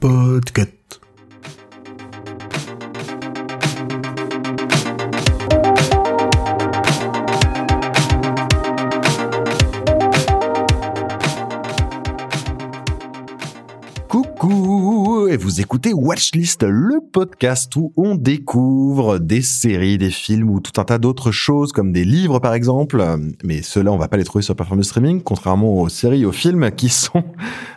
Podcast. Coucou et vous écoutez Watchlist, le podcast où on découvre des séries, des films ou tout un tas d'autres choses comme des livres par exemple. Mais ceux-là, on va pas les trouver sur plateforme de streaming, contrairement aux séries, aux films qui sont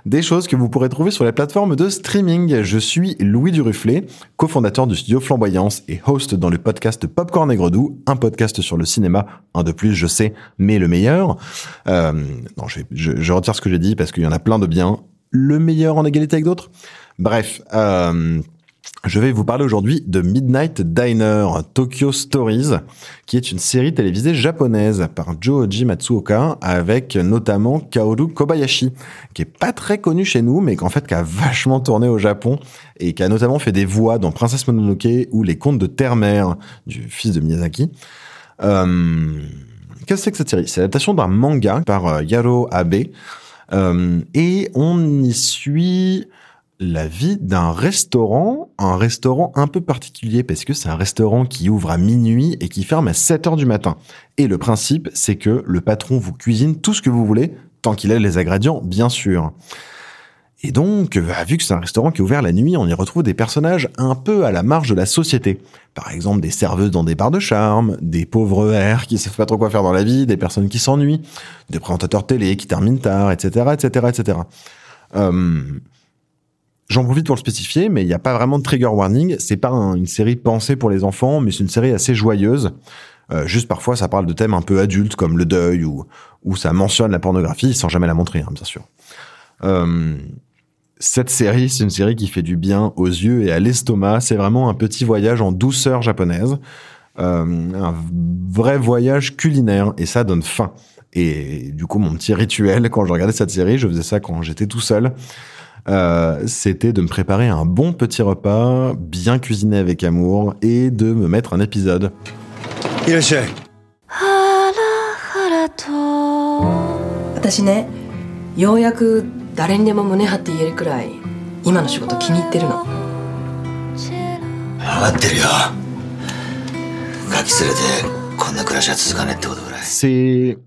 des choses que vous pourrez trouver sur les plateformes de streaming. Je suis Louis Duruflet, cofondateur du studio Flamboyance et host dans le podcast Popcorn et Gredou, un podcast sur le cinéma, un de plus, je sais, mais le meilleur. Euh, non, je, je, je retire ce que j'ai dit parce qu'il y en a plein de bien le meilleur en égalité avec d'autres? Bref, euh, je vais vous parler aujourd'hui de Midnight Diner Tokyo Stories, qui est une série télévisée japonaise par Joji Matsuoka, avec notamment Kaoru Kobayashi, qui est pas très connu chez nous, mais qu'en fait qui a vachement tourné au Japon et qui a notamment fait des voix dans Princesse Mononoke ou Les Contes de Terre-Mère du fils de Miyazaki. Euh, Qu'est-ce que c'est que cette série? C'est l'adaptation d'un manga par euh, Yaro Abe, et on y suit la vie d'un restaurant, un restaurant un peu particulier parce que c'est un restaurant qui ouvre à minuit et qui ferme à 7 heures du matin. Et le principe, c'est que le patron vous cuisine tout ce que vous voulez, tant qu'il a les ingrédients, bien sûr. Et donc, bah, vu que c'est un restaurant qui est ouvert la nuit, on y retrouve des personnages un peu à la marge de la société. Par exemple, des serveuses dans des bars de charme, des pauvres airs qui savent pas trop quoi faire dans la vie, des personnes qui s'ennuient, des présentateurs télé qui terminent tard, etc., etc., etc. Euh, J'en profite pour le spécifier, mais il n'y a pas vraiment de trigger warning. C'est pas un- une série pensée pour les enfants, mais c'est une série assez joyeuse. Euh, juste parfois, ça parle de thèmes un peu adultes comme le deuil ou, ou ça mentionne la pornographie sans jamais la montrer, hein, bien sûr. Euh, cette série, c'est une série qui fait du bien aux yeux et à l'estomac. C'est vraiment un petit voyage en douceur japonaise. Euh, un vrai voyage culinaire et ça donne faim. Et du coup, mon petit rituel quand je regardais cette série, je faisais ça quand j'étais tout seul. Euh, c'était de me préparer un bon petit repas, bien cuisiné avec amour, et de me mettre un épisode. いらっしゃいハラハラと私ねようやく 誰にでも胸張って言えるくらい今の仕事気に入ってるの分かってるよガキ連れてこんな暮らしは続かねえってことぐらい C'est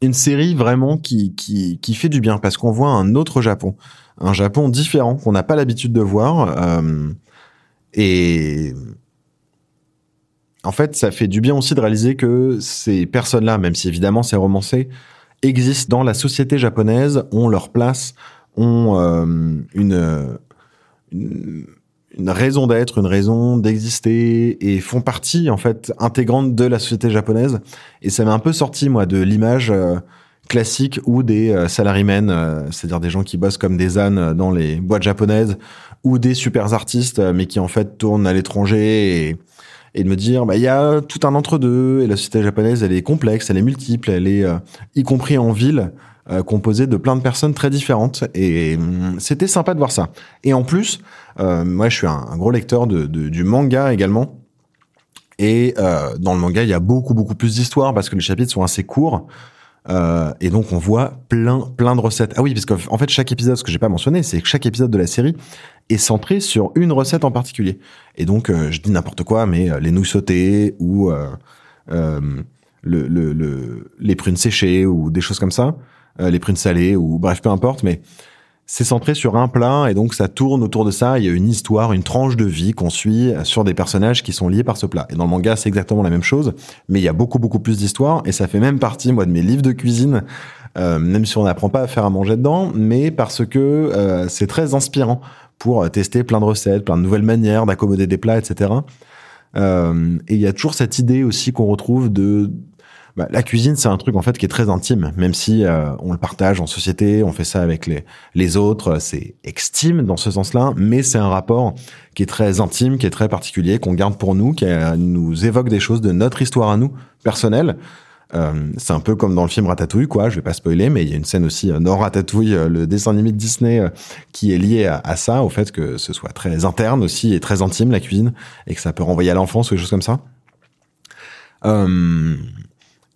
une série vraiment qui, qui, qui fait du bien parce qu'on voit un autre Japon, un Japon différent qu'on n'a pas l'habitude de voir. euh, et en fait, ça fait du bien aussi de réaliser que ces personnes-là, même si évidemment c'est romancé, existent dans la société japonaise, ont leur place, ont euh, une, une, raison d'être, une raison d'exister et font partie en fait intégrante de la société japonaise. Et ça m'a un peu sorti moi de l'image euh, classique où des euh, salarymen, euh, c'est-à-dire des gens qui bossent comme des ânes dans les boîtes japonaises, ou des super artistes, euh, mais qui en fait tournent à l'étranger et, et de me dire, bah il y a tout un entre-deux et la société japonaise, elle est complexe, elle est multiple, elle est euh, y compris en ville. euh, composée de plein de personnes très différentes et hum, c'était sympa de voir ça. Et en plus, euh, moi je suis un, un gros lecteur de, de- du manga également et euh, dans le manga il y a beaucoup beaucoup plus d'histoires parce que les chapitres sont assez courts euh, et donc on voit plein plein de recettes. Ah oui, parce qu'en en fait chaque épisode, ce que j'ai pas mentionné, c'est que chaque épisode de la série est centré sur une recette en particulier. Et donc euh, je dis n'importe quoi, mais euh, les nouilles sautées ou euh, euh, le, le, le- les prunes séchées ou des choses comme ça, les prunes salées ou bref peu importe, mais c'est centré sur un plat et donc ça tourne autour de ça. Il y a une histoire, une tranche de vie qu'on suit sur des personnages qui sont liés par ce plat. Et dans le manga, c'est exactement la même chose, mais il y a beaucoup beaucoup plus d'histoires et ça fait même partie moi de mes livres de cuisine, euh, même si on n'apprend pas à faire à manger dedans, mais parce que euh, c'est très inspirant pour tester plein de recettes, plein de nouvelles manières d'accommoder des plats, etc. Euh, et il y a toujours cette idée aussi qu'on retrouve de bah, la cuisine, c'est un truc en fait qui est très intime, même si euh, on le partage en société, on fait ça avec les, les autres, c'est extime dans ce sens-là, mais c'est un rapport qui est très intime, qui est très particulier, qu'on garde pour nous, qui euh, nous évoque des choses de notre histoire à nous, personnelle. Euh, c'est un peu comme dans le film Ratatouille, quoi. Je vais pas spoiler, mais il y a une scène aussi euh, dans Ratatouille, euh, le dessin animé de Disney, euh, qui est lié à, à ça, au fait que ce soit très interne aussi et très intime la cuisine, et que ça peut renvoyer à l'enfance ou des choses comme ça.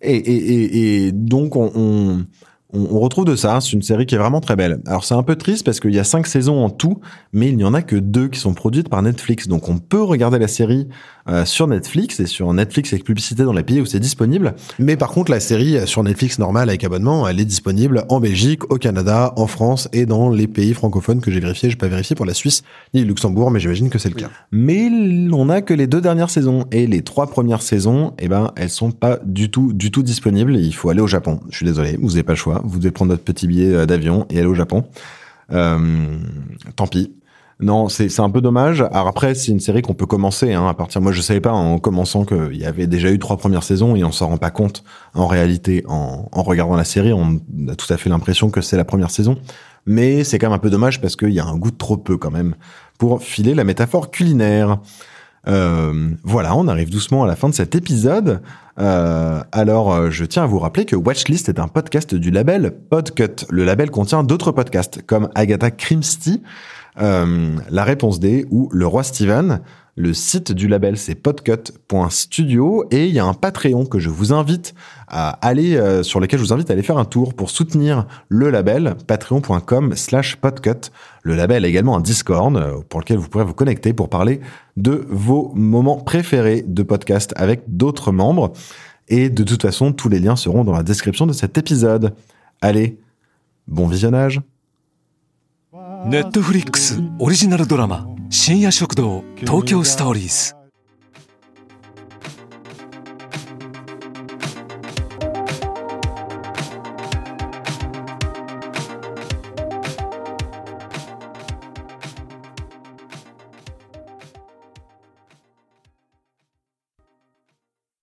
Et, et, et, et donc on, on, on, on retrouve de ça. C'est une série qui est vraiment très belle. Alors c'est un peu triste parce qu'il y a cinq saisons en tout, mais il n'y en a que deux qui sont produites par Netflix. Donc on peut regarder la série euh, sur Netflix et sur Netflix avec publicité dans les pays où c'est disponible. Mais par contre, la série euh, sur Netflix normale avec abonnement, elle est disponible en Belgique, au Canada, en France et dans les pays francophones que j'ai vérifié. J'ai pas vérifié pour la Suisse ni le Luxembourg, mais j'imagine que c'est le cas. Mais on n'a que les deux dernières saisons et les trois premières saisons, eh ben elles sont pas du tout du tout disponibles. Il faut aller au Japon. Je suis désolé, vous n'avez pas le choix. Vous devez prendre votre petit billet euh, d'avion et aller au Japon. Euh, tant pis. Non, c'est un peu dommage. Alors après, c'est une série qu'on peut commencer hein, à partir. Moi, je savais pas en commençant qu'il y avait déjà eu trois premières saisons et on s'en rend pas compte en réalité en, en regardant la série. On a tout à fait l'impression que c'est la première saison, mais c'est quand même un peu dommage parce qu'il y a un goût de trop peu quand même pour filer la métaphore culinaire. Euh, voilà, on arrive doucement à la fin de cet épisode. Euh, alors, euh, je tiens à vous rappeler que Watchlist est un podcast du label Podcut. Le label contient d'autres podcasts comme Agatha Christie, euh, La Réponse D ou Le Roi Steven. Le site du label, c'est podcut.studio et il y a un Patreon que je vous invite à aller, euh, sur lequel je vous invite à aller faire un tour pour soutenir le label, patreon.com slash podcut. Le label a également un Discord euh, pour lequel vous pourrez vous connecter pour parler de vos moments préférés de podcast avec d'autres membres. Et de toute façon, tous les liens seront dans la description de cet épisode. Allez, bon visionnage Netflix original drama 深夜食堂東京ストーリーズ。